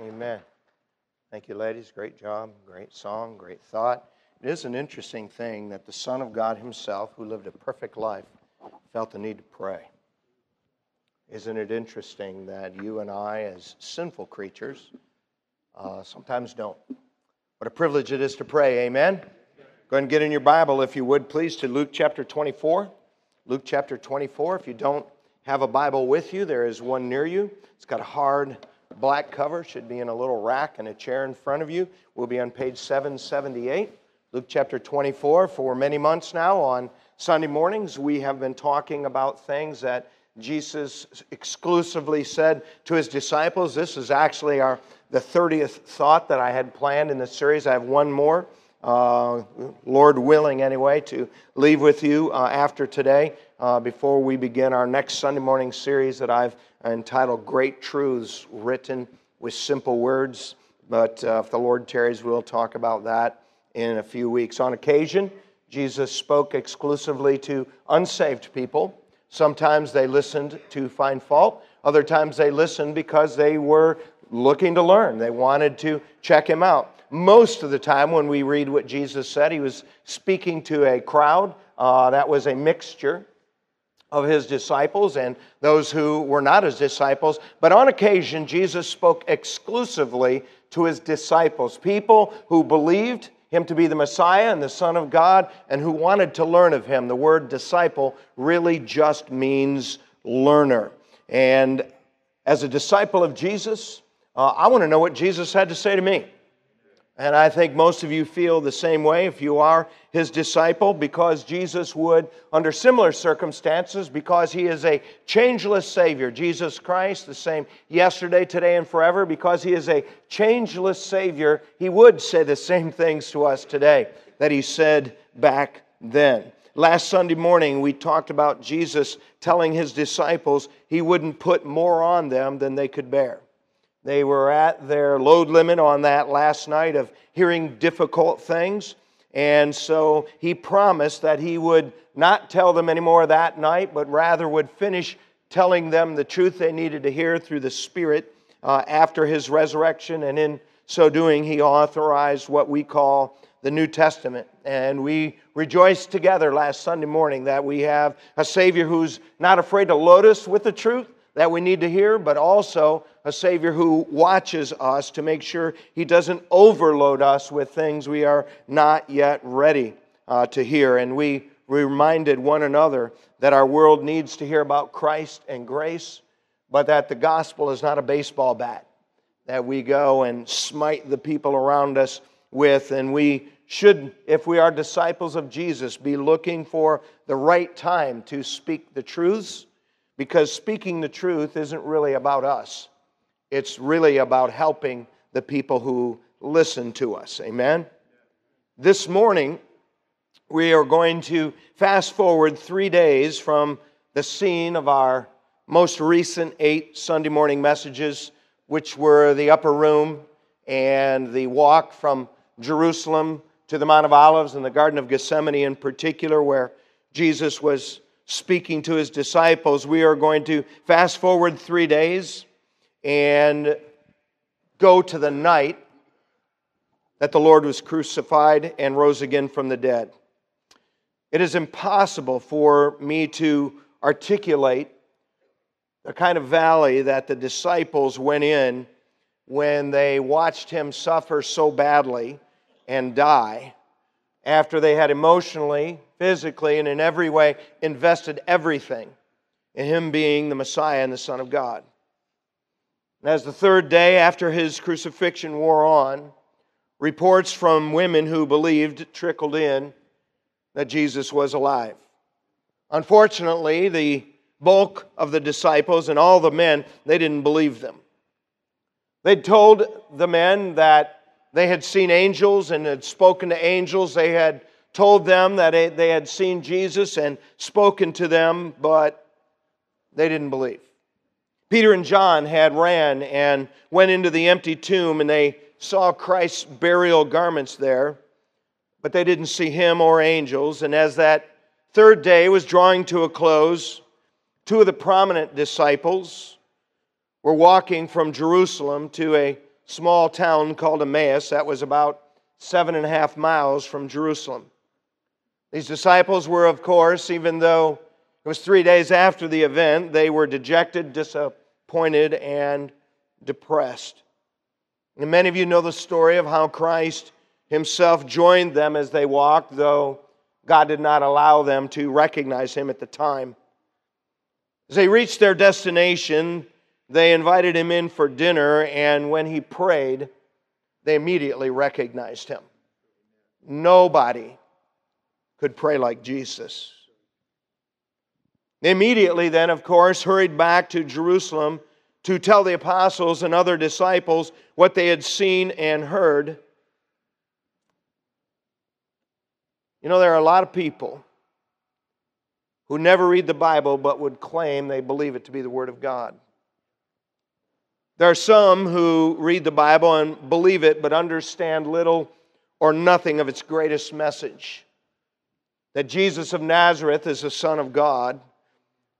Amen. Thank you, ladies. Great job. Great song. Great thought. It is an interesting thing that the Son of God Himself, who lived a perfect life, felt the need to pray. Isn't it interesting that you and I, as sinful creatures, uh, sometimes don't? What a privilege it is to pray. Amen. Go ahead and get in your Bible, if you would, please, to Luke chapter 24. Luke chapter 24. If you don't have a Bible with you, there is one near you. It's got a hard black cover, should be in a little rack and a chair in front of you. We'll be on page 778. Luke chapter 24. For many months now, on Sunday mornings, we have been talking about things that Jesus exclusively said to his disciples. This is actually our the 30th thought that I had planned in the series. I have one more, uh, Lord willing, anyway, to leave with you uh, after today uh, before we begin our next Sunday morning series that I've entitled Great Truths Written with Simple Words. But uh, if the Lord tarries, we'll talk about that in a few weeks. On occasion, Jesus spoke exclusively to unsaved people. Sometimes they listened to find fault. Other times they listened because they were looking to learn. They wanted to check him out. Most of the time, when we read what Jesus said, he was speaking to a crowd uh, that was a mixture of his disciples and those who were not his disciples. But on occasion, Jesus spoke exclusively to his disciples, people who believed him to be the Messiah and the Son of God and who wanted to learn of him. The word disciple really just means learner. And as a disciple of Jesus, uh, I want to know what Jesus had to say to me. And I think most of you feel the same way if you are his disciple, because Jesus would, under similar circumstances, because he is a changeless Savior, Jesus Christ, the same yesterday, today, and forever, because he is a changeless Savior, he would say the same things to us today that he said back then. Last Sunday morning, we talked about Jesus telling his disciples he wouldn't put more on them than they could bear. They were at their load limit on that last night of hearing difficult things. And so he promised that he would not tell them anymore that night, but rather would finish telling them the truth they needed to hear through the Spirit uh, after his resurrection. And in so doing, he authorized what we call the New Testament. And we rejoiced together last Sunday morning that we have a Savior who's not afraid to load us with the truth that we need to hear, but also a Savior who watches us to make sure He doesn't overload us with things we are not yet ready uh, to hear. And we reminded one another that our world needs to hear about Christ and grace, but that the gospel is not a baseball bat that we go and smite the people around us with. And we should, if we are disciples of Jesus, be looking for the right time to speak the truths because speaking the truth isn't really about us, it's really about helping the people who listen to us. Amen? This morning, we are going to fast forward three days from the scene of our most recent eight Sunday morning messages, which were the upper room and the walk from Jerusalem to the Mount of Olives and the Garden of Gethsemane in particular, where Jesus was speaking to his disciples. We are going to fast forward three days and go to the night that the Lord was crucified and rose again from the dead. It is impossible for me to articulate the kind of valley that the disciples went in when they watched him suffer so badly and die after they had emotionally, physically, and in every way invested everything in him being the Messiah and the Son of God. And as the third day after his crucifixion wore on, reports from women who believed trickled in that Jesus was alive. Unfortunately, the bulk of the disciples and all the men, they didn't believe them. They'd told the men that they had seen angels and had spoken to angels. They had told them that they had seen Jesus and spoken to them, but they didn't believe. Peter and John had ran and went into the empty tomb and they saw Christ's burial garments there, but they didn't see him or angels. And as that third day was drawing to a close, two of the prominent disciples were walking from Jerusalem to a small town called Emmaus that was about seven and a half miles from Jerusalem. These disciples were, of course, even though it was three days after the event, they were dejected, disappointed, and depressed. And many of you know the story of how Christ himself joined them as they walked, though God did not allow them to recognize him at the time. As they reached their destination, they invited him in for dinner, and when he prayed, they immediately recognized him. Nobody could pray like Jesus. They immediately, then, of course, hurried back to Jerusalem to tell the apostles and other disciples what they had seen and heard. You know, there are a lot of people who never read the Bible but would claim they believe it to be the Word of God. There are some who read the Bible and believe it but understand little or nothing of its greatest message that Jesus of Nazareth is the Son of God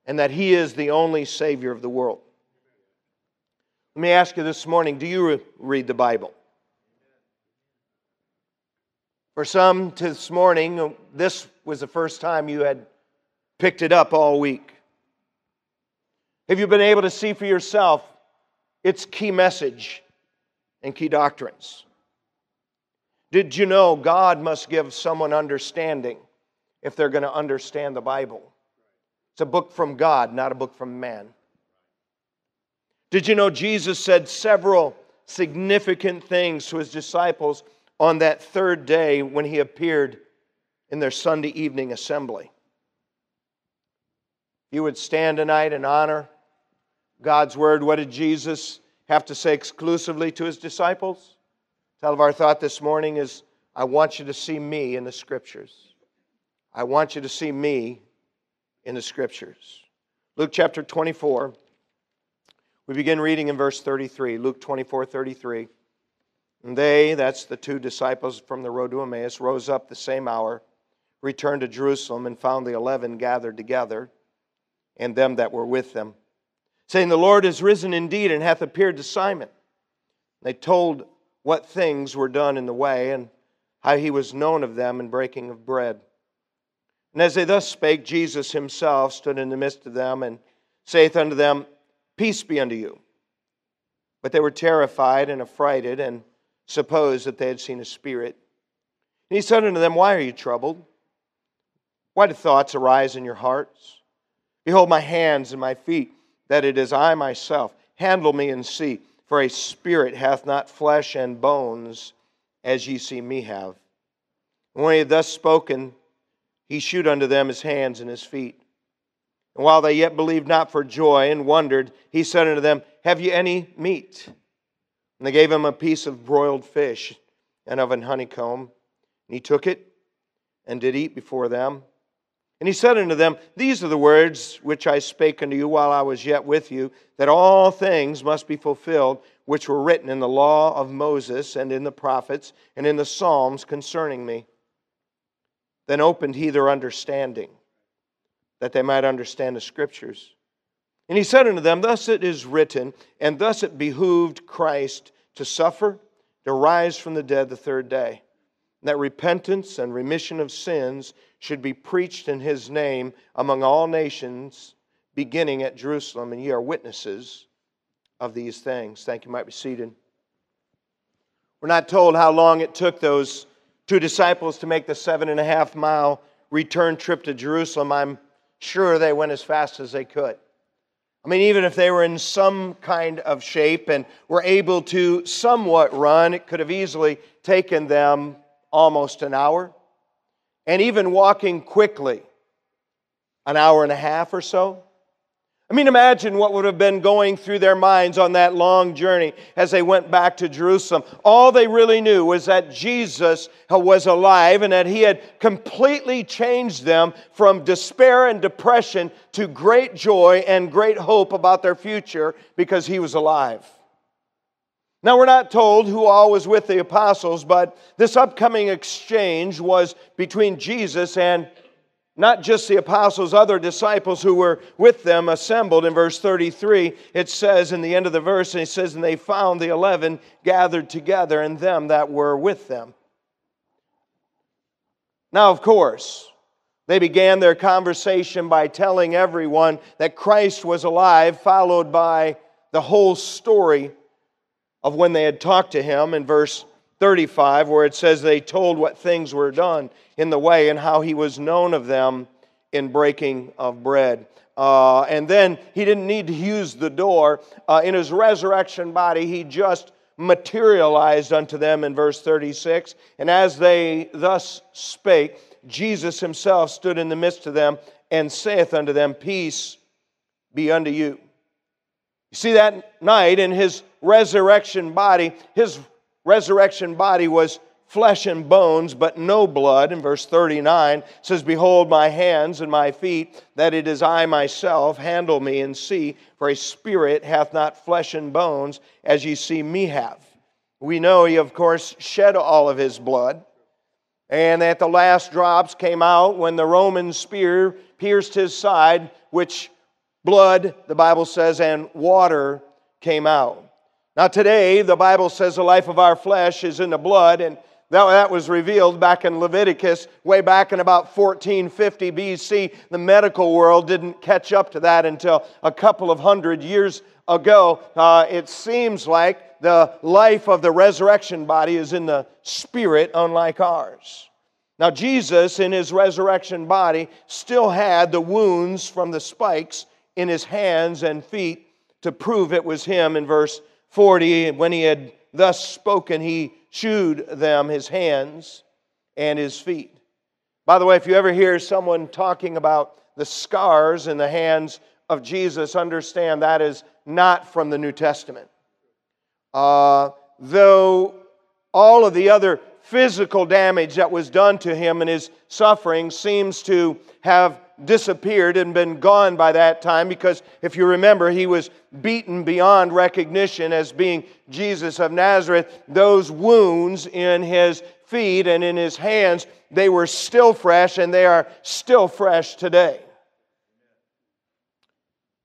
and that He is the only Savior of the world. Let me ask you this morning do you read the Bible? For some this morning, this was the first time you had picked it up all week. Have you been able to see for yourself its key message and key doctrines? Did you know God must give someone understanding if they're going to understand the Bible? It's a book from God, not a book from man. Did you know Jesus said several significant things to his disciples on that third day when he appeared in their Sunday evening assembly? You would stand tonight in honor God's word. What did Jesus have to say exclusively to his disciples? Title of our thought this morning is I want you to see me in the scriptures. I want you to see me in the scriptures. Luke chapter 24. We begin reading in verse 33, Luke 24 33. And they, that's the two disciples from the road to Emmaus, rose up the same hour, returned to Jerusalem, and found the eleven gathered together, and them that were with them, saying, The Lord is risen indeed, and hath appeared to Simon. They told what things were done in the way, and how he was known of them in breaking of bread. And as they thus spake, Jesus himself stood in the midst of them, and saith unto them, Peace be unto you. But they were terrified and affrighted and supposed that they had seen a spirit. And he said unto them, Why are you troubled? Why do thoughts arise in your hearts? Behold my hands and my feet, that it is I myself. Handle me and see, for a spirit hath not flesh and bones, as ye see me have. And when he had thus spoken, he shewed unto them his hands and his feet. And while they yet believed not for joy and wondered, he said unto them, Have ye any meat? And they gave him a piece of broiled fish and of an honeycomb. And he took it and did eat before them. And he said unto them, These are the words which I spake unto you while I was yet with you, that all things must be fulfilled which were written in the law of Moses and in the prophets and in the Psalms concerning me. Then opened he their understanding that they might understand the scriptures. And he said unto them, Thus it is written, and thus it behooved Christ to suffer, to rise from the dead the third day, that repentance and remission of sins should be preached in his name among all nations, beginning at Jerusalem, and ye are witnesses of these things. Thank you. you might be seated. We're not told how long it took those two disciples to make the seven and a half mile return trip to Jerusalem. I'm sure they went as fast as they could. I mean, even if they were in some kind of shape and were able to somewhat run, it could have easily taken them almost an hour. And even walking quickly, an hour and a half or so. I mean, imagine what would have been going through their minds on that long journey as they went back to Jerusalem. All they really knew was that Jesus was alive and that he had completely changed them from despair and depression to great joy and great hope about their future because he was alive. Now, we're not told who all was with the apostles, but this upcoming exchange was between Jesus and not just the apostles, other disciples who were with them assembled. In verse 33, it says in the end of the verse, and it says, And they found the eleven gathered together, and them that were with them. Now, of course, they began their conversation by telling everyone that Christ was alive, followed by the whole story of when they had talked to him in verse 35, where it says they told what things were done in the way and how he was known of them in breaking of bread. Uh, and then he didn't need to use the door. Uh, in his resurrection body, he just materialized unto them in verse 36. And as they thus spake, Jesus himself stood in the midst of them and saith unto them, Peace be unto you. You see, that night in his resurrection body, his resurrection body was flesh and bones, but no blood. In verse 39 says, Behold my hands and my feet, that it is I myself. Handle me and see, for a spirit hath not flesh and bones, as ye see me have. We know he, of course, shed all of his blood and that the last drops came out when the Roman spear pierced his side, which blood, the Bible says, and water came out. Now, today, the Bible says the life of our flesh is in the blood, and that, was revealed back in Leviticus, way back in about 1450 BC. The medical world didn't catch up to that until a couple of hundred years ago. Uh, it seems like the life of the resurrection body is in the spirit, unlike ours. Now, Jesus, in his resurrection body, still had the wounds from the spikes in his hands and feet to prove it was him in verse 40. When he had thus spoken, he shewed them his hands and his feet. By the way, if you ever hear someone talking about the scars in the hands of Jesus, understand that is not from the New Testament. Uh, though all of the other physical damage that was done to him and his suffering seems to have disappeared and been gone by that time because if you remember, he was beaten beyond recognition as being Jesus of Nazareth. Those wounds in his feet and in his hands, they were still fresh and they are still fresh today.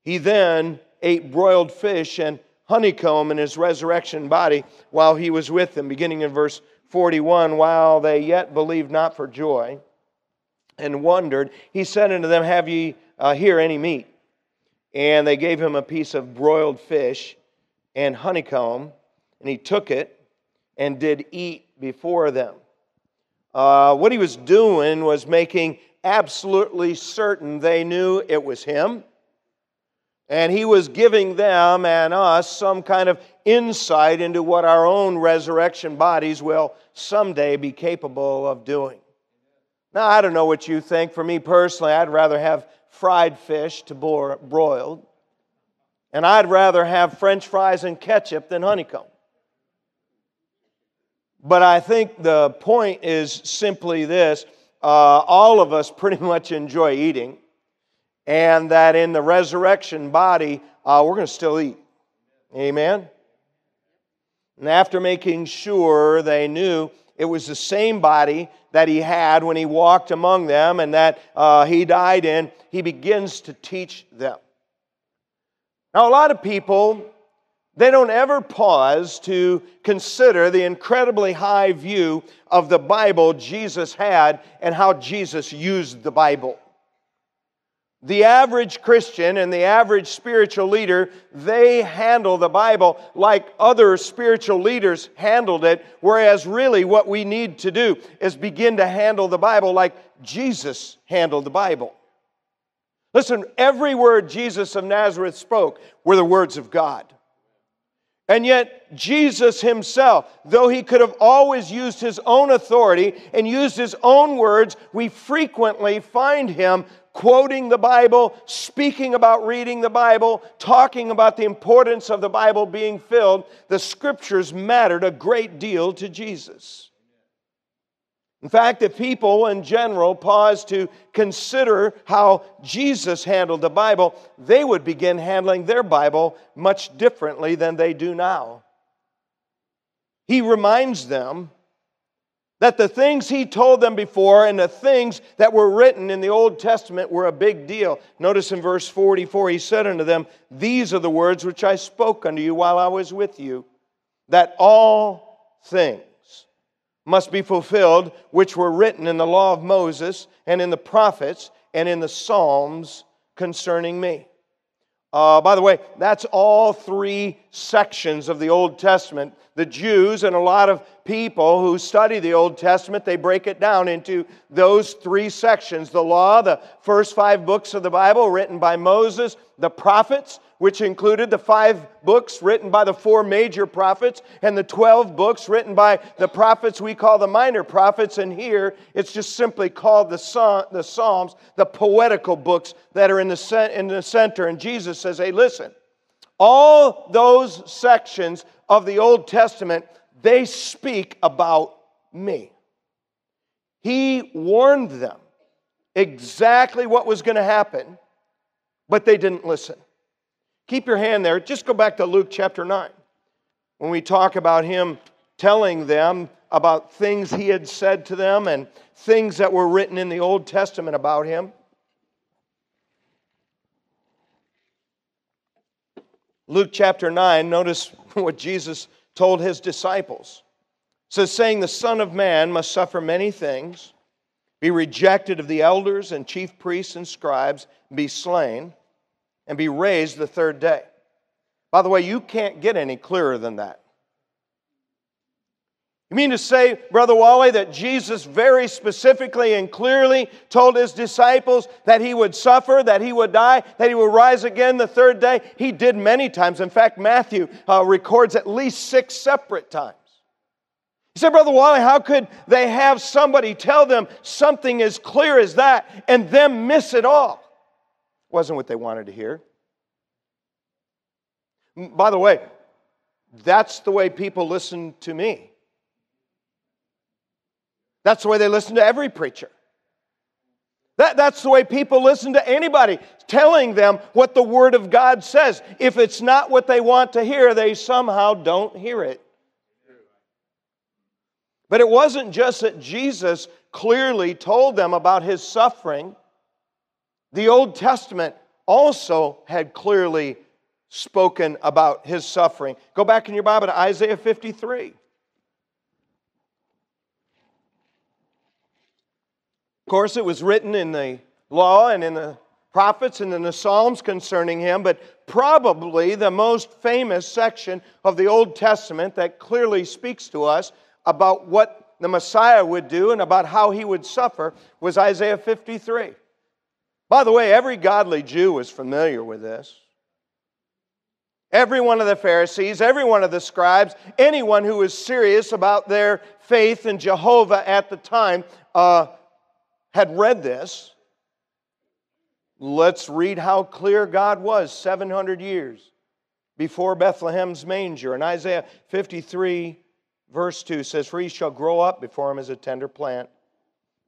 He then ate broiled fish and honeycomb in his resurrection body while he was with them, beginning in verse 41 While they yet believed not for joy and wondered, he said unto them, Have ye uh, here any meat? And they gave him a piece of broiled fish and honeycomb, and he took it and did eat before them. Uh, what he was doing was making absolutely certain they knew it was him and he was giving them and us some kind of insight into what our own resurrection bodies will someday be capable of doing. Now, I don't know what you think. For me personally, I'd rather have fried fish to broiled, and I'd rather have french fries and ketchup than honeycomb. But I think the point is simply this uh, all of us pretty much enjoy eating and that in the resurrection body, uh, we're going to still eat. Amen? And after making sure they knew it was the same body that he had when he walked among them and that uh, he died in, he begins to teach them. Now, a lot of people, they don't ever pause to consider the incredibly high view of the Bible Jesus had and how Jesus used the Bible the average Christian and the average spiritual leader, they handle the Bible like other spiritual leaders handled it, whereas really what we need to do is begin to handle the Bible like Jesus handled the Bible. Listen, every word Jesus of Nazareth spoke were the words of God. And yet, Jesus himself, though he could have always used his own authority and used his own words, we frequently find him quoting the Bible, speaking about reading the Bible, talking about the importance of the Bible being filled, the scriptures mattered a great deal to Jesus. In fact, if people in general paused to consider how Jesus handled the Bible, they would begin handling their Bible much differently than they do now. He reminds them that the things he told them before and the things that were written in the Old Testament were a big deal. Notice in verse 44, he said unto them, These are the words which I spoke unto you while I was with you, that all things must be fulfilled which were written in the law of Moses and in the prophets and in the Psalms concerning me. Uh, by the way, that's all three sections of the Old Testament. The Jews and a lot of people who study the Old Testament, they break it down into those three sections the law, the first five books of the Bible written by Moses, the prophets, which included the five books written by the four major prophets and the 12 books written by the prophets we call the minor prophets. And here it's just simply called the, Psalms, the poetical books that are in the, in the center. And Jesus says, hey, listen, all those sections of the Old Testament, they speak about me. He warned them exactly what was going to happen, but they didn't listen. Keep your hand there. Just go back to Luke chapter 9 when we talk about him telling them about things he had said to them and things that were written in the Old Testament about him. Luke chapter 9, notice what Jesus told his disciples. It says, saying, The Son of Man must suffer many things, be rejected of the elders and chief priests and scribes, be slain and be raised the third day. By the way, you can't get any clearer than that. You mean to say, Brother Wally, that Jesus very specifically and clearly told his disciples that he would suffer, that he would die, that he would rise again the third day? He did many times. In fact, Matthew uh, records at least six separate times. He said, Brother Wally, how could they have somebody tell them something as clear as that and them miss it all? Wasn't what they wanted to hear. By the way, that's the way people listen to me. That's the way they listen to every preacher. That, that's the way people listen to anybody telling them what the Word of God says. If it's not what they want to hear, they somehow don't hear it. But it wasn't just that Jesus clearly told them about his suffering, the Old Testament also had clearly spoken about his suffering. Go back in your Bible to Isaiah 53. Of course, it was written in the law and in the prophets and in the Psalms concerning him, but probably the most famous section of the Old Testament that clearly speaks to us about what the Messiah would do and about how he would suffer was Isaiah 53. By the way, every godly Jew was familiar with this. Every one of the Pharisees, every one of the scribes, anyone who was serious about their faith in Jehovah at the time uh, had read this. Let's read how clear God was 700 years before Bethlehem's manger. In Isaiah 53, verse 2 says, For he shall grow up before him as a tender plant,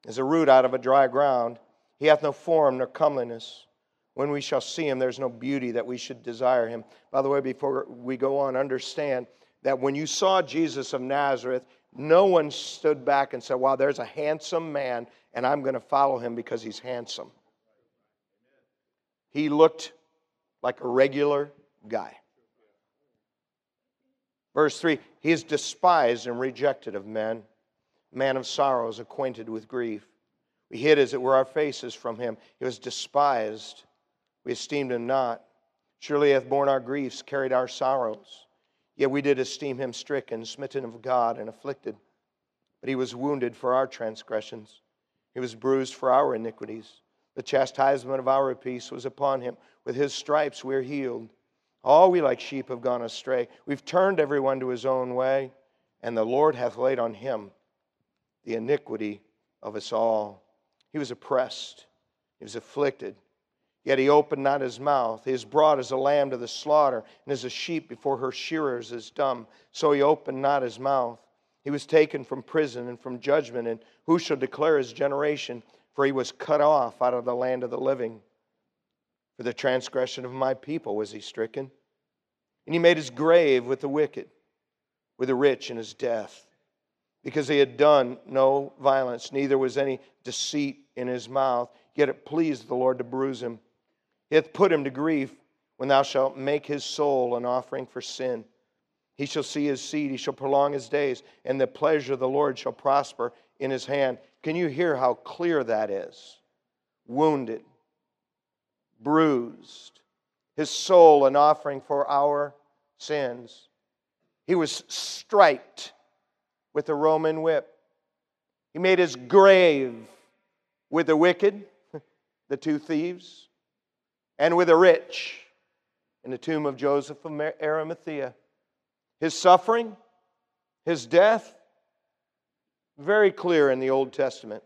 as a root out of a dry ground. He hath no form nor comeliness. When we shall see him, there's no beauty that we should desire him. By the way, before we go on, understand that when you saw Jesus of Nazareth, no one stood back and said, Wow, there's a handsome man, and I'm going to follow him because he's handsome. He looked like a regular guy. Verse 3 He is despised and rejected of men, man of sorrows, acquainted with grief. We hid, as it were, our faces from him. He was despised. We esteemed him not. Surely he hath borne our griefs, carried our sorrows. Yet we did esteem him stricken, smitten of God, and afflicted. But he was wounded for our transgressions, he was bruised for our iniquities. The chastisement of our peace was upon him. With his stripes we are healed. All we like sheep have gone astray. We've turned everyone to his own way, and the Lord hath laid on him the iniquity of us all. He was oppressed, he was afflicted. Yet he opened not his mouth. He is brought as a lamb to the slaughter, and as a sheep before her shearers is dumb. So he opened not his mouth. He was taken from prison and from judgment, and who shall declare his generation? For he was cut off out of the land of the living. For the transgression of my people was he stricken. And he made his grave with the wicked, with the rich in his death because he had done no violence, neither was any deceit in his mouth. Yet it pleased the Lord to bruise him. He hath put him to grief when thou shalt make his soul an offering for sin. He shall see his seed, he shall prolong his days, and the pleasure of the Lord shall prosper in his hand. Can you hear how clear that is? Wounded, bruised, his soul an offering for our sins. He was striped with a Roman whip. He made his grave with the wicked, the two thieves, and with the rich in the tomb of Joseph of Arimathea. His suffering, his death, very clear in the Old Testament.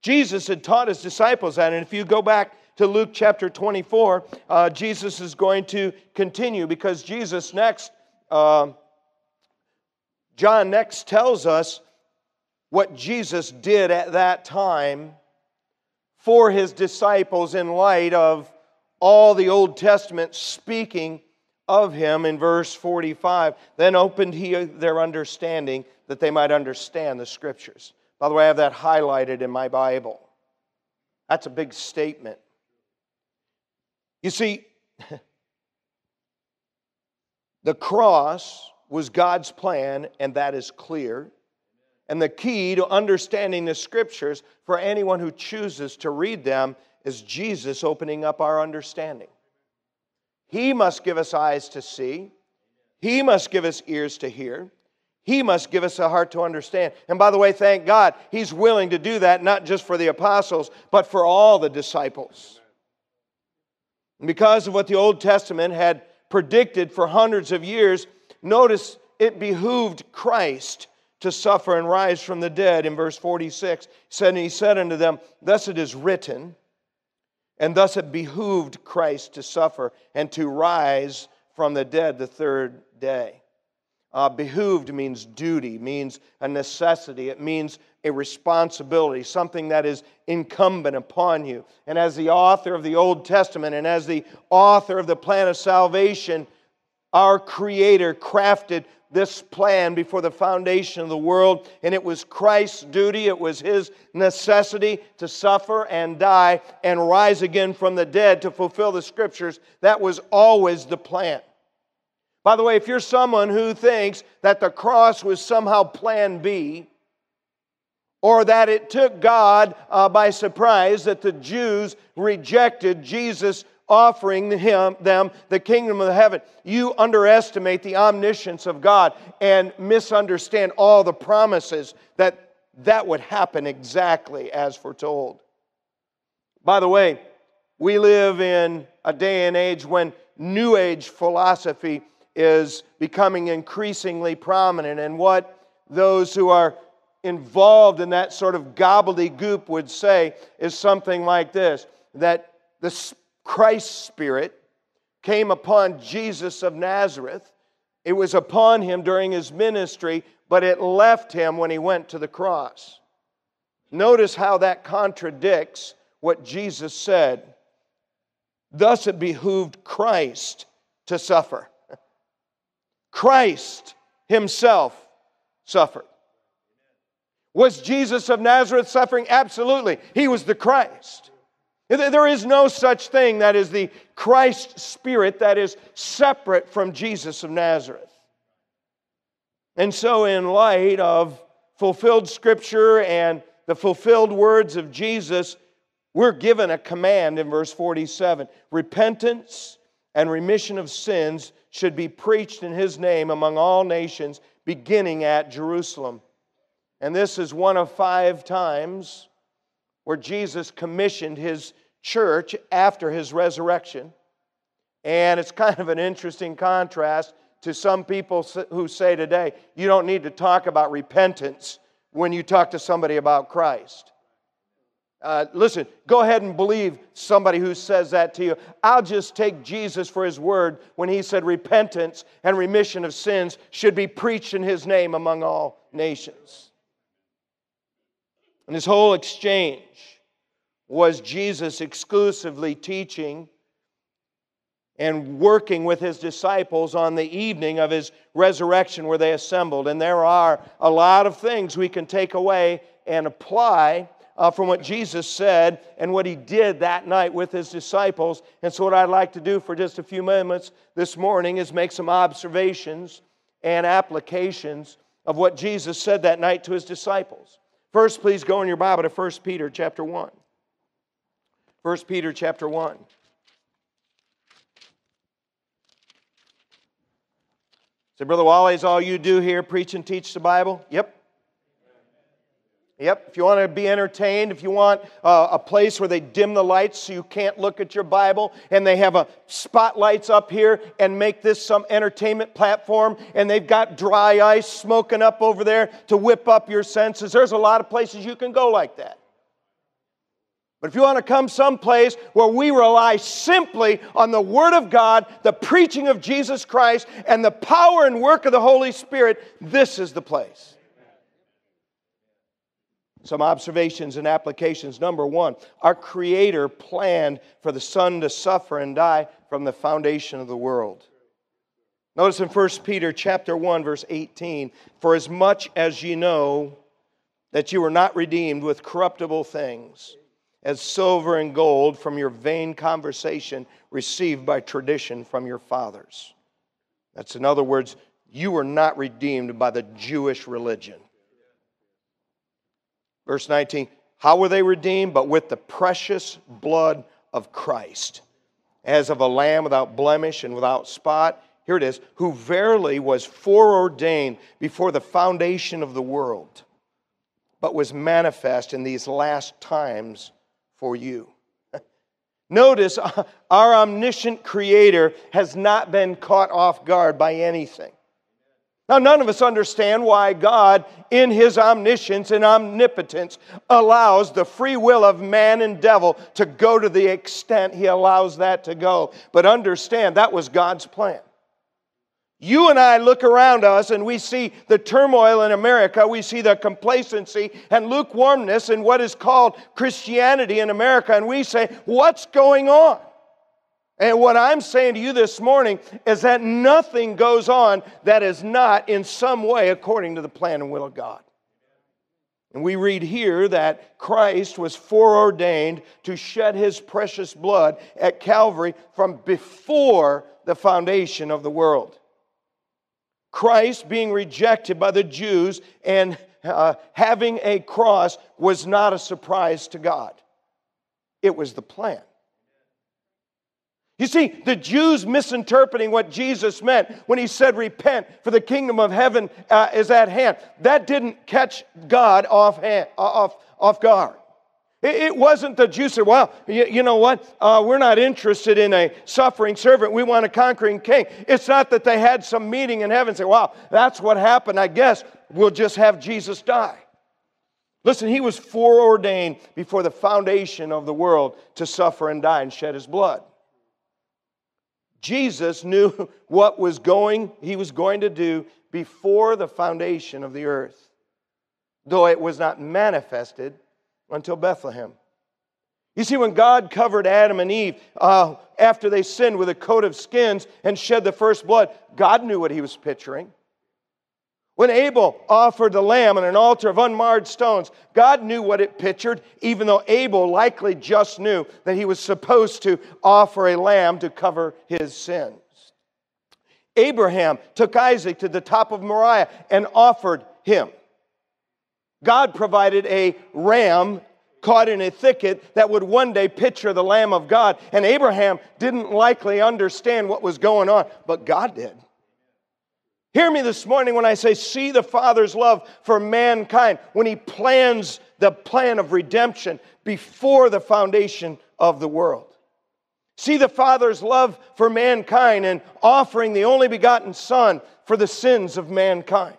Jesus had taught his disciples that, and if you go back to Luke chapter 24, uh, Jesus is going to continue because Jesus next, uh, John next tells us what Jesus did at that time for his disciples in light of all the Old Testament speaking of him in verse 45. Then opened he their understanding that they might understand the scriptures. By the way, I have that highlighted in my Bible. That's a big statement. You see, the cross was God's plan, and that is clear. And the key to understanding the scriptures for anyone who chooses to read them is Jesus opening up our understanding. He must give us eyes to see, He must give us ears to hear. He must give us a heart to understand. And by the way, thank God, He's willing to do that, not just for the apostles, but for all the disciples. And because of what the Old Testament had predicted for hundreds of years, notice it behooved Christ to suffer and rise from the dead. In verse 46, he said, and he said unto them, Thus it is written, and thus it behooved Christ to suffer and to rise from the dead the third day. Uh, behooved means duty, means a necessity, it means a responsibility, something that is incumbent upon you. And as the author of the Old Testament and as the author of the plan of salvation, our Creator crafted this plan before the foundation of the world, and it was Christ's duty, it was his necessity to suffer and die and rise again from the dead to fulfill the scriptures. That was always the plan. By the way, if you're someone who thinks that the cross was somehow plan B, or that it took God uh, by surprise that the Jews rejected Jesus offering him, them the kingdom of heaven. You underestimate the omniscience of God and misunderstand all the promises that that would happen exactly as foretold. By the way, we live in a day and age when New Age philosophy is becoming increasingly prominent, and what those who are involved in that sort of gobbledygook would say is something like this that the Christ's Spirit came upon Jesus of Nazareth. It was upon him during his ministry, but it left him when he went to the cross. Notice how that contradicts what Jesus said. Thus it behooved Christ to suffer. Christ himself suffered. Was Jesus of Nazareth suffering? Absolutely. He was the Christ. There is no such thing that is the Christ spirit that is separate from Jesus of Nazareth. And so, in light of fulfilled scripture and the fulfilled words of Jesus, we're given a command in verse 47 repentance and remission of sins should be preached in his name among all nations, beginning at Jerusalem. And this is one of five times where Jesus commissioned his church after his resurrection. And it's kind of an interesting contrast to some people who say today, you don't need to talk about repentance when you talk to somebody about Christ. Uh, listen, go ahead and believe somebody who says that to you. I'll just take Jesus for his word when he said repentance and remission of sins should be preached in his name among all nations. And this whole exchange was Jesus exclusively teaching and working with his disciples on the evening of his resurrection where they assembled. And there are a lot of things we can take away and apply uh, from what Jesus said and what he did that night with his disciples. And so, what I'd like to do for just a few moments this morning is make some observations and applications of what Jesus said that night to his disciples. First, please go in your Bible to 1 Peter chapter 1. 1 Peter chapter 1. Say, Brother Wally, is all you do here preach and teach the Bible? Yep. Yep, if you want to be entertained, if you want uh, a place where they dim the lights so you can't look at your Bible, and they have a spotlights up here and make this some entertainment platform, and they've got dry ice smoking up over there to whip up your senses. There's a lot of places you can go like that. But if you want to come someplace where we rely simply on the Word of God, the preaching of Jesus Christ, and the power and work of the Holy Spirit, this is the place. Some observations and applications. Number one, our Creator planned for the Son to suffer and die from the foundation of the world. Notice in 1 Peter chapter 1, verse 18, for as much as ye know that you were not redeemed with corruptible things, as silver and gold from your vain conversation received by tradition from your fathers. That's in other words, you were not redeemed by the Jewish religion. Verse 19, how were they redeemed? But with the precious blood of Christ, as of a lamb without blemish and without spot. Here it is, who verily was foreordained before the foundation of the world, but was manifest in these last times for you. Notice our omniscient creator has not been caught off guard by anything. Now, none of us understand why God, in his omniscience and omnipotence, allows the free will of man and devil to go to the extent he allows that to go. But understand, that was God's plan. You and I look around us and we see the turmoil in America. We see the complacency and lukewarmness in what is called Christianity in America. And we say, What's going on? And what I'm saying to you this morning is that nothing goes on that is not in some way according to the plan and will of God. And we read here that Christ was foreordained to shed his precious blood at Calvary from before the foundation of the world. Christ being rejected by the Jews and uh, having a cross was not a surprise to God, it was the plan. You see, the Jews misinterpreting what Jesus meant when he said, Repent, for the kingdom of heaven uh, is at hand. That didn't catch God off, hand, off, off guard. It wasn't the Jews said, well, you, know what? Uh, we're not interested in a suffering servant. We want a conquering king. It's not that they had some meeting in heaven and say, wow, that's what happened. I guess we'll just have Jesus die. Listen, he was foreordained before the foundation of the world to suffer and die and shed his blood. Jesus knew what was going, he was going to do before the foundation of the earth, though it was not manifested until Bethlehem. You see, when God covered Adam and Eve uh, after they sinned with a coat of skins and shed the first blood, God knew what he was picturing. When Abel offered the lamb on an altar of unmarred stones, God knew what it pictured, even though Abel likely just knew that he was supposed to offer a lamb to cover his sins. Abraham took Isaac to the top of Moriah and offered him. God provided a ram caught in a thicket that would one day picture the Lamb of God. And Abraham didn't likely understand what was going on, but God did. Hear me this morning when I say, see the Father's love for mankind when He plans the plan of redemption before the foundation of the world. See the Father's love for mankind and offering the only begotten Son for the sins of mankind.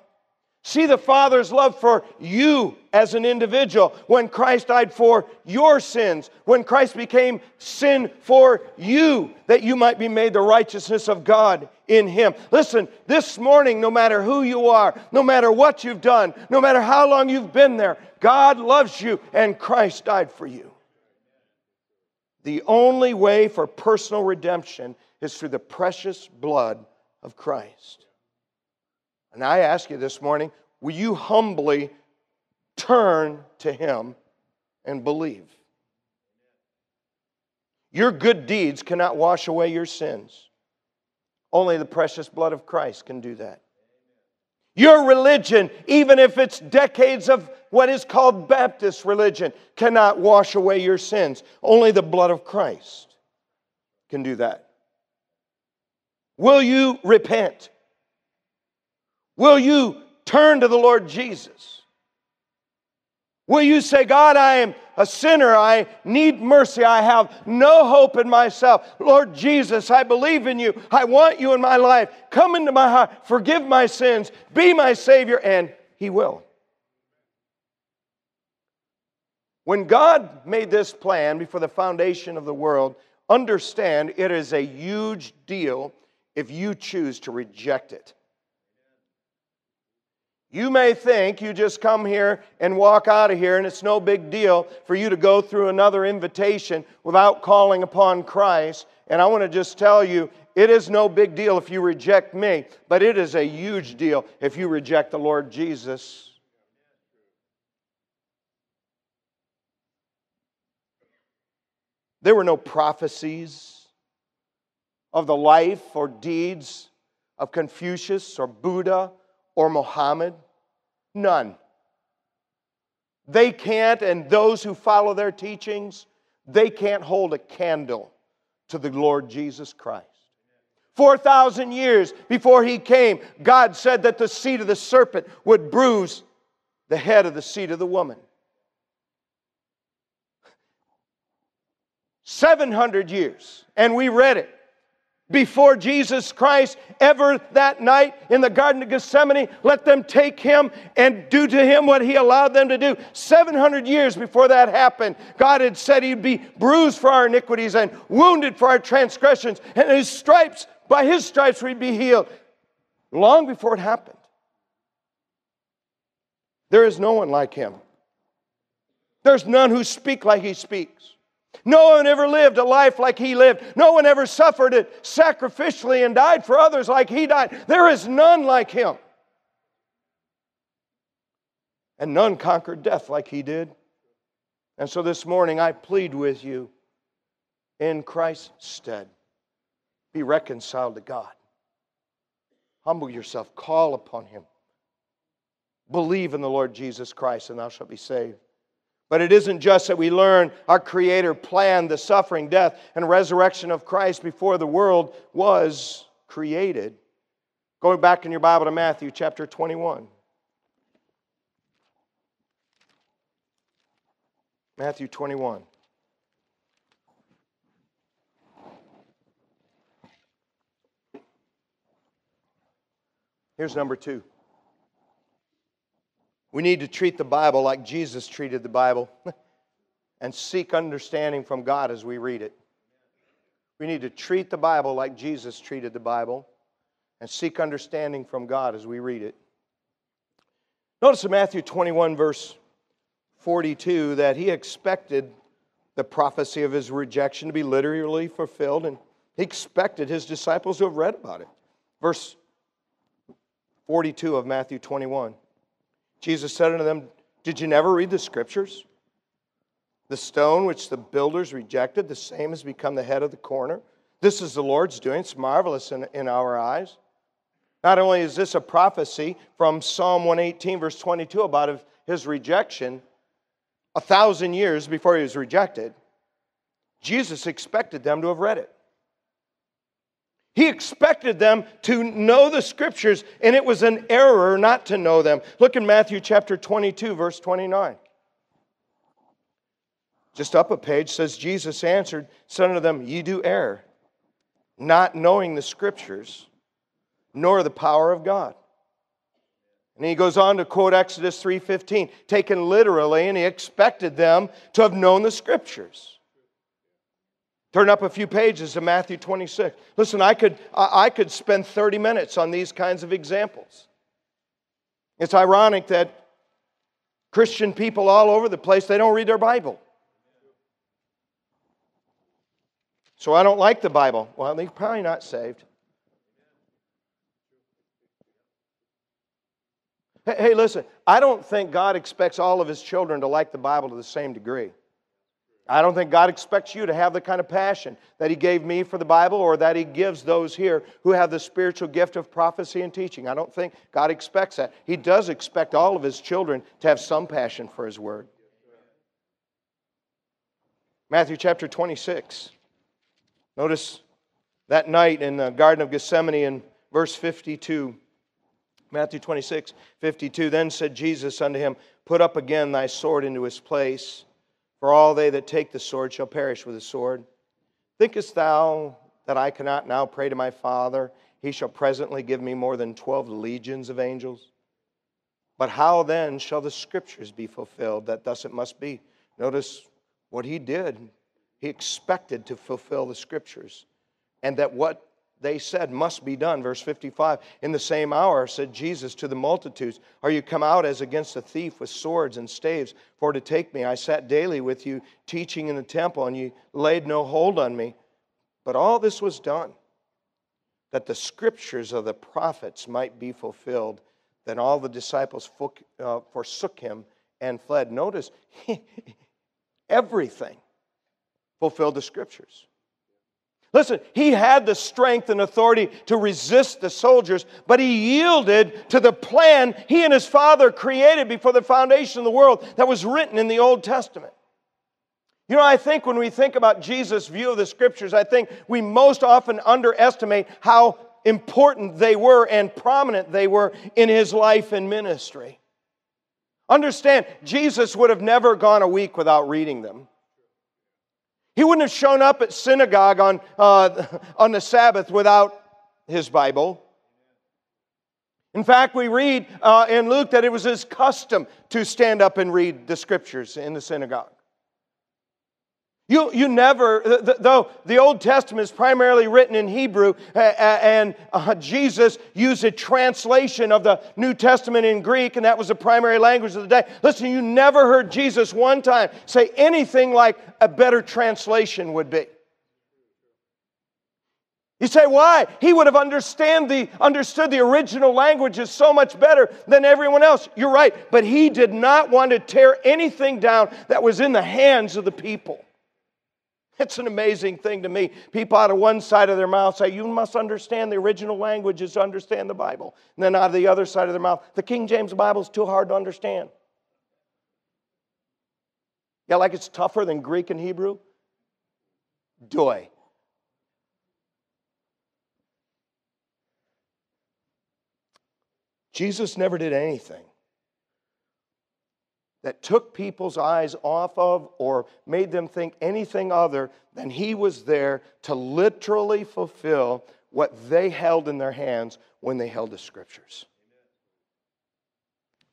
See the Father's love for you as an individual when Christ died for your sins, when Christ became sin for you, that you might be made the righteousness of God in Him. Listen, this morning, no matter who you are, no matter what you've done, no matter how long you've been there, God loves you and Christ died for you. The only way for personal redemption is through the precious blood of Christ. And I ask you this morning will you humbly turn to Him and believe? Your good deeds cannot wash away your sins. Only the precious blood of Christ can do that. Your religion, even if it's decades of what is called Baptist religion, cannot wash away your sins. Only the blood of Christ can do that. Will you repent? Will you turn to the Lord Jesus? Will you say, God, I am a sinner. I need mercy. I have no hope in myself. Lord Jesus, I believe in you. I want you in my life. Come into my heart. Forgive my sins. Be my Savior. And He will. When God made this plan before the foundation of the world, understand it is a huge deal if you choose to reject it. You may think you just come here and walk out of here, and it's no big deal for you to go through another invitation without calling upon Christ. And I want to just tell you, it is no big deal if you reject me, but it is a huge deal if you reject the Lord Jesus. There were no prophecies of the life or deeds of Confucius or Buddha or Mohammed? None. They can't, and those who follow their teachings, they can't hold a candle to the Lord Jesus Christ. 4,000 years before he came, God said that the seed of the serpent would bruise the head of the seed of the woman. 700 years, and we read it before Jesus Christ ever that night in the Garden of Gethsemane. Let them take him and do to him what he allowed them to do. 700 years before that happened, God had said he'd be bruised for our iniquities and wounded for our transgressions, and his stripes, by his stripes, we'd be healed. Long before it happened. There is no one like him. There's none who speak like he speaks. No one ever lived a life like he lived. No one ever suffered it sacrificially and died for others like he died. There is none like him. And none conquered death like he did. And so this morning I plead with you in Christ's stead be reconciled to God. Humble yourself, call upon him. Believe in the Lord Jesus Christ, and thou shalt be saved. But it isn't just that we learn our Creator planned the suffering, death, and resurrection of Christ before the world was created. Going back in your Bible to Matthew chapter 21. Matthew 21. Here's number two. We need to treat the Bible like Jesus treated the Bible and seek understanding from God as we read it. We need to treat the Bible like Jesus treated the Bible and seek understanding from God as we read it. Notice in Matthew 21, verse 42, that he expected the prophecy of his rejection to be literally fulfilled, and he expected his disciples to have read about it. Verse 42 of Matthew 21. Jesus said unto them, Did you never read the scriptures? The stone which the builders rejected, the same has become the head of the corner. This is the Lord's doing. It's marvelous in, in our eyes. Not only is this a prophecy from Psalm 118, verse 22, about his rejection, a thousand years before he was rejected, Jesus expected them to have read it. He expected them to know the scriptures, and it was an error not to know them. Look in Matthew chapter 22, verse 29. Just up a page says, Jesus answered, Son unto them, Ye do err, not knowing the scriptures, nor the power of God. And he goes on to quote Exodus 3:15, taken literally, and he expected them to have known the scriptures. Turn up a few pages to Matthew 26. Listen, I could, I could spend 30 minutes on these kinds of examples. It's ironic that Christian people all over the place, they don't read their Bible. So I don't like the Bible. Well, they're probably not saved. Hey, listen, I don't think God expects all of his children to like the Bible to the same degree. I don't think God expects you to have the kind of passion that He gave me for the Bible or that He gives those here who have the spiritual gift of prophecy and teaching. I don't think God expects that. He does expect all of His children to have some passion for His Word. Matthew chapter 26. Notice that night in the Garden of Gethsemane in verse 52. Matthew 26, 52. Then said Jesus unto him, Put up again thy sword into his place, for all they that take the sword shall perish with the sword. Thinkest thou that I cannot now pray to my Father? He shall presently give me more than twelve legions of angels. But how then shall the scriptures be fulfilled that thus it must be? Notice what he did. He expected to fulfill the scriptures, and that what they said must be done. Verse 55 In the same hour said Jesus to the multitudes, Are you come out as against a thief with swords and staves for to take me? I sat daily with you teaching in the temple, and you laid no hold on me. But all this was done that the scriptures of the prophets might be fulfilled. Then all the disciples uh, forsook him and fled. Notice, everything fulfilled the scriptures. Listen, he had the strength and authority to resist the soldiers, but he yielded to the plan he and his father created before the foundation of the world that was written in the Old Testament. You know, I think when we think about Jesus' view of the scriptures, I think we most often underestimate how important they were and prominent they were in his life and ministry. Understand, Jesus would have never gone a week without reading them. He wouldn't have shown up at synagogue on, uh, on the Sabbath without his Bible. In fact, we read uh, in Luke that it was his custom to stand up and read the scriptures in the synagogue. You, you never, though the Old Testament is primarily written in Hebrew, and uh, Jesus used a translation of the New Testament in Greek, and that was the primary language of the day. Listen, you never heard Jesus one time say anything like a better translation would be. You say, why? He would have understand the, understood the original languages so much better than everyone else. You're right, but he did not want to tear anything down that was in the hands of the people. It's an amazing thing to me. People out of one side of their mouth say, You must understand the original languages to understand the Bible. And then out of the other side of their mouth, the King James Bible is too hard to understand. Yeah, like it's tougher than Greek and Hebrew? Doy. Jesus never did anything that took people's eyes off of or made them think anything other than he was there to literally fulfill what they held in their hands when they held the scriptures.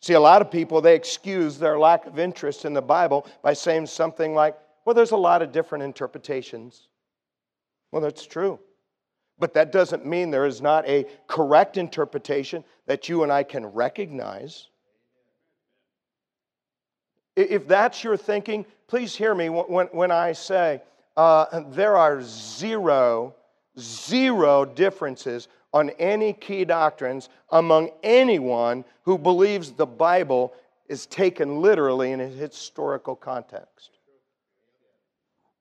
See, a lot of people, they excuse their lack of interest in the Bible by saying something like, well, there's a lot of different interpretations. Well, that's true. But that doesn't mean there is not a correct interpretation that you and I can recognize. If that's your thinking, please hear me when, when I say uh, there are zero, zero differences on any key doctrines among anyone who believes the Bible is taken literally in its historical context.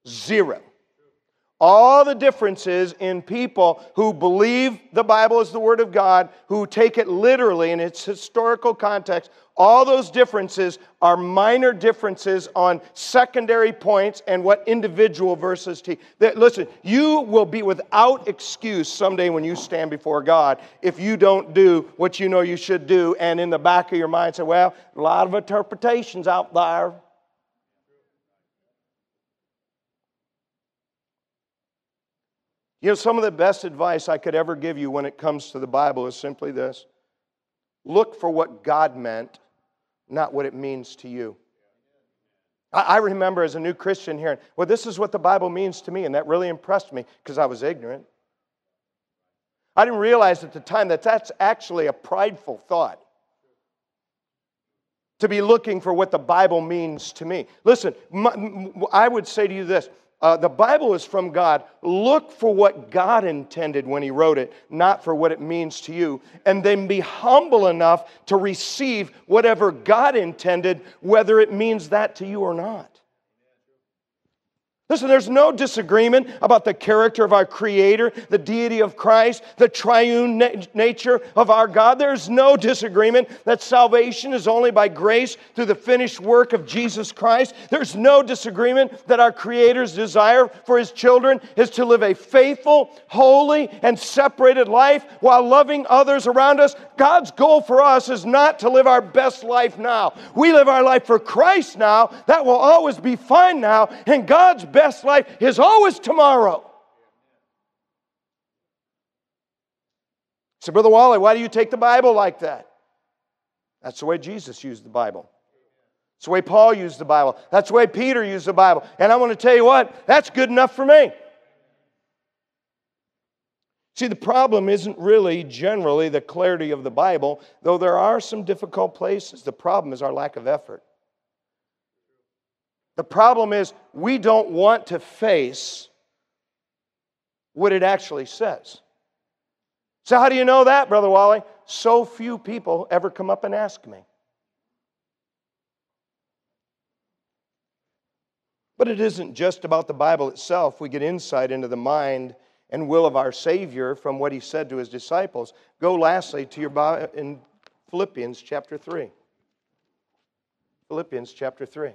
Zero. All the differences in people who believe the Bible is the Word of God, who take it literally in its historical context, all those differences are minor differences on secondary points and what individual verses teach. Listen, you will be without excuse someday when you stand before God if you don't do what you know you should do, and in the back of your mind say, well, a lot of interpretations out there. You know, some of the best advice I could ever give you when it comes to the Bible is simply this look for what God meant not what it means to you. I remember as a new Christian hearing, well, this is what the Bible means to me, and that really impressed me because I was ignorant. I didn't realize at the time that that's actually a prideful thought to be looking for what the Bible means to me. Listen, my, I would say to you this uh, the Bible is from God. Look for what God intended when He wrote it, not for what it means to you. And then be humble enough to receive whatever God intended, whether it means that to you or not. Listen, there's no disagreement about the character of our Creator, the deity of Christ, the triune na- nature of our God. There's no disagreement that salvation is only by grace through the finished work of Jesus Christ. There's no disagreement that our Creator's desire for His children is to live a faithful, holy, and separated life while loving others around us. God's goal for us is not to live our best life now. We live our life for Christ now. That will always be fine now. And God's best life is always tomorrow. So, Brother Wally, why do you take the Bible like that? That's the way Jesus used the Bible. That's the way Paul used the Bible. That's the way Peter used the Bible. And I want to tell you what, that's good enough for me. See, the problem isn't really generally the clarity of the Bible, though there are some difficult places. The problem is our lack of effort. The problem is we don't want to face what it actually says. So, how do you know that, Brother Wally? So few people ever come up and ask me. But it isn't just about the Bible itself. We get insight into the mind and will of our Savior from what he said to his disciples. Go lastly to your Bible in Philippians chapter 3. Philippians chapter 3.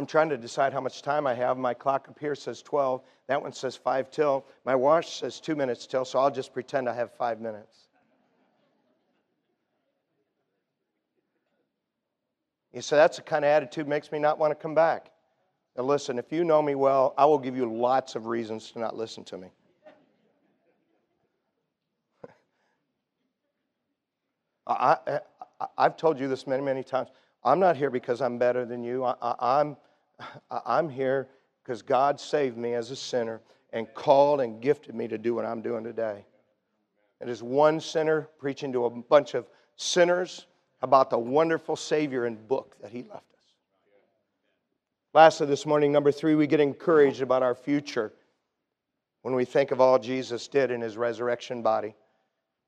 I'm trying to decide how much time I have. My clock up here says 12. That one says 5 till. My watch says 2 minutes till, so I'll just pretend I have 5 minutes. You say, that's the kind of attitude makes me not want to come back. Now, listen, if you know me well, I will give you lots of reasons to not listen to me. I, have told you this many, many times. I'm not here because I'm better than you. I, I'm, I'm here because God saved me as a sinner and called and gifted me to do what I'm doing today. It is one sinner preaching to a bunch of sinners about the wonderful Savior and book that He left us. Lastly, this morning, number three, we get encouraged about our future when we think of all Jesus did in His resurrection body.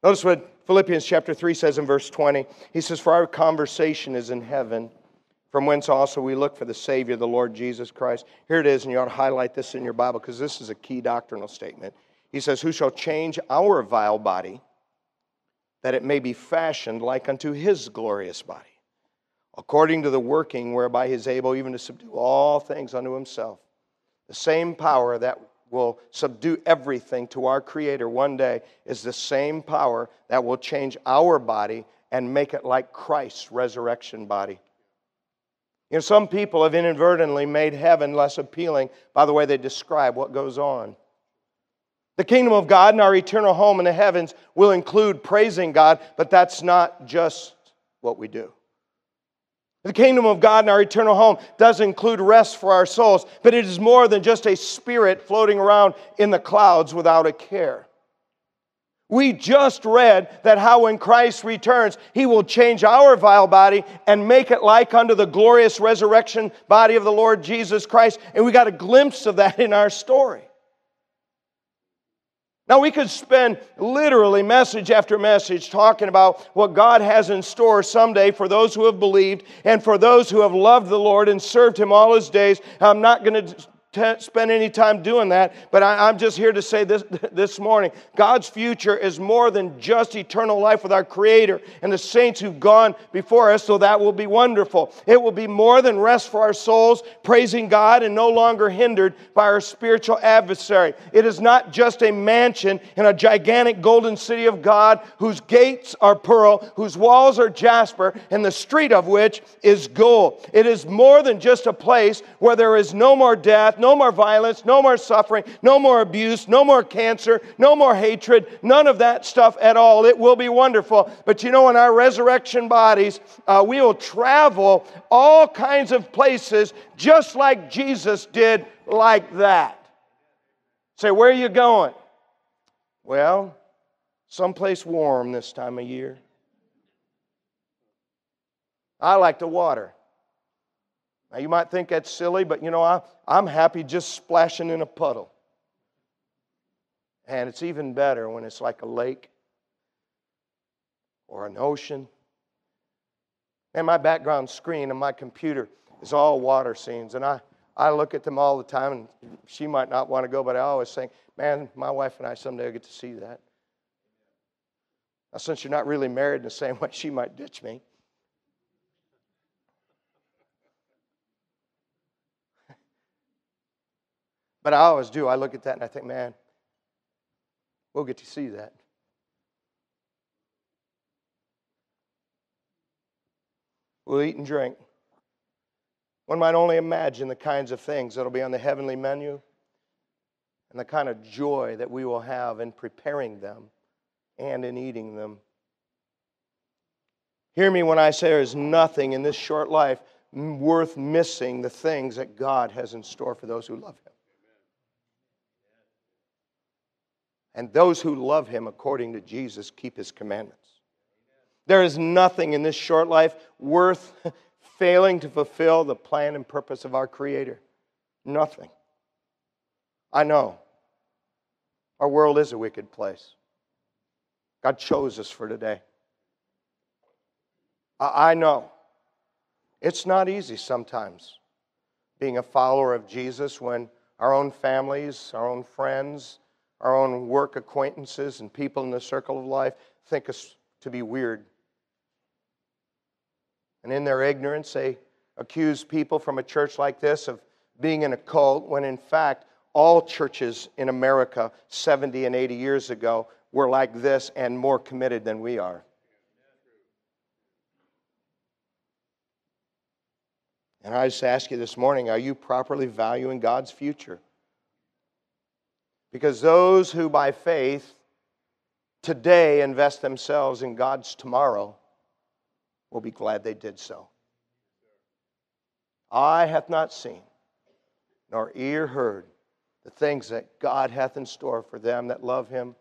Notice what Philippians chapter 3 says in verse 20. He says, For our conversation is in heaven, from whence also we look for the Savior, the Lord Jesus Christ. Here it is, and you ought to highlight this in your Bible because this is a key doctrinal statement. He says, Who shall change our vile body, that it may be fashioned like unto his glorious body, according to the working whereby he is able even to subdue all things unto himself. The same power that will subdue everything to our Creator one day is the same power that will change our body and make it like Christ's resurrection body. You know, some people have inadvertently made heaven less appealing by the way they describe what goes on. The kingdom of God and our eternal home in the heavens will include praising God, but that's not just what we do. The kingdom of God and our eternal home does include rest for our souls, but it is more than just a spirit floating around in the clouds without a care. We just read that how when Christ returns, he will change our vile body and make it like unto the glorious resurrection body of the Lord Jesus Christ. And we got a glimpse of that in our story. Now, we could spend literally message after message talking about what God has in store someday for those who have believed and for those who have loved the Lord and served Him all His days. I'm not going to spend any time doing that, but I, am just here to say this this morning God's future is more than just eternal life with our Creator and the saints who've gone before us, so that will be wonderful. It will be more than rest for our souls, praising God and no longer hindered by our spiritual adversary. It is not just a mansion in a gigantic golden city of God whose gates are pearl, whose walls are jasper, and the street of which is gold. It is more than just a place where there is no more death no more violence, no more suffering, no more abuse, no more cancer, no more hatred, none of that stuff at all. It will be wonderful. But you know, in our resurrection bodies, uh, we will travel all kinds of places just like Jesus did, like that. Say, where are you going? Well, someplace warm this time of year. I like the water. Now, you might think that's silly, but you know, I, I'm happy just splashing in a puddle. And it's even better when it's like a lake or an ocean. And my background screen on my computer is all water scenes. And I, I look at them all the time, and she might not want to go, but I always think, man, my wife and I someday will get to see that. Now, since you're not really married in the same way, she might ditch me. But I always do. I look at that and I think, man, we'll get to see that. We'll eat and drink. One might only imagine the kinds of things that'll be on the heavenly menu and the kind of joy that we will have in preparing them and in eating them. Hear me when I say there is nothing in this short life worth missing the things that God has in store for those who love Him. And those who love Him, according to Jesus, keep His commandments. There is nothing in this short life worth failing to fulfill the plan and purpose of our Creator. Nothing. I know. Our world is a wicked place. God chose us for today. I know. It's not easy sometimes being a follower of Jesus when our own families, our own friends, our own work acquaintances, and people in the circle of life think us to be weird. And in their ignorance, they accuse people from a church like this of being in a cult, when in fact, all churches in America 70 and 80 years ago were like this and more committed than we are. And I just ask you this morning are you properly valuing God's future? Because those who by faith today invest themselves in God's tomorrow will be glad they did so. Eye hath not seen, nor ear heard the things that God hath in store for them that love him,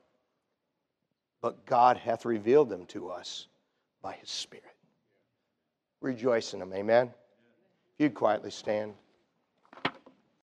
but God hath revealed them to us by his Spirit. Rejoice in them, amen. If you'd quietly stand.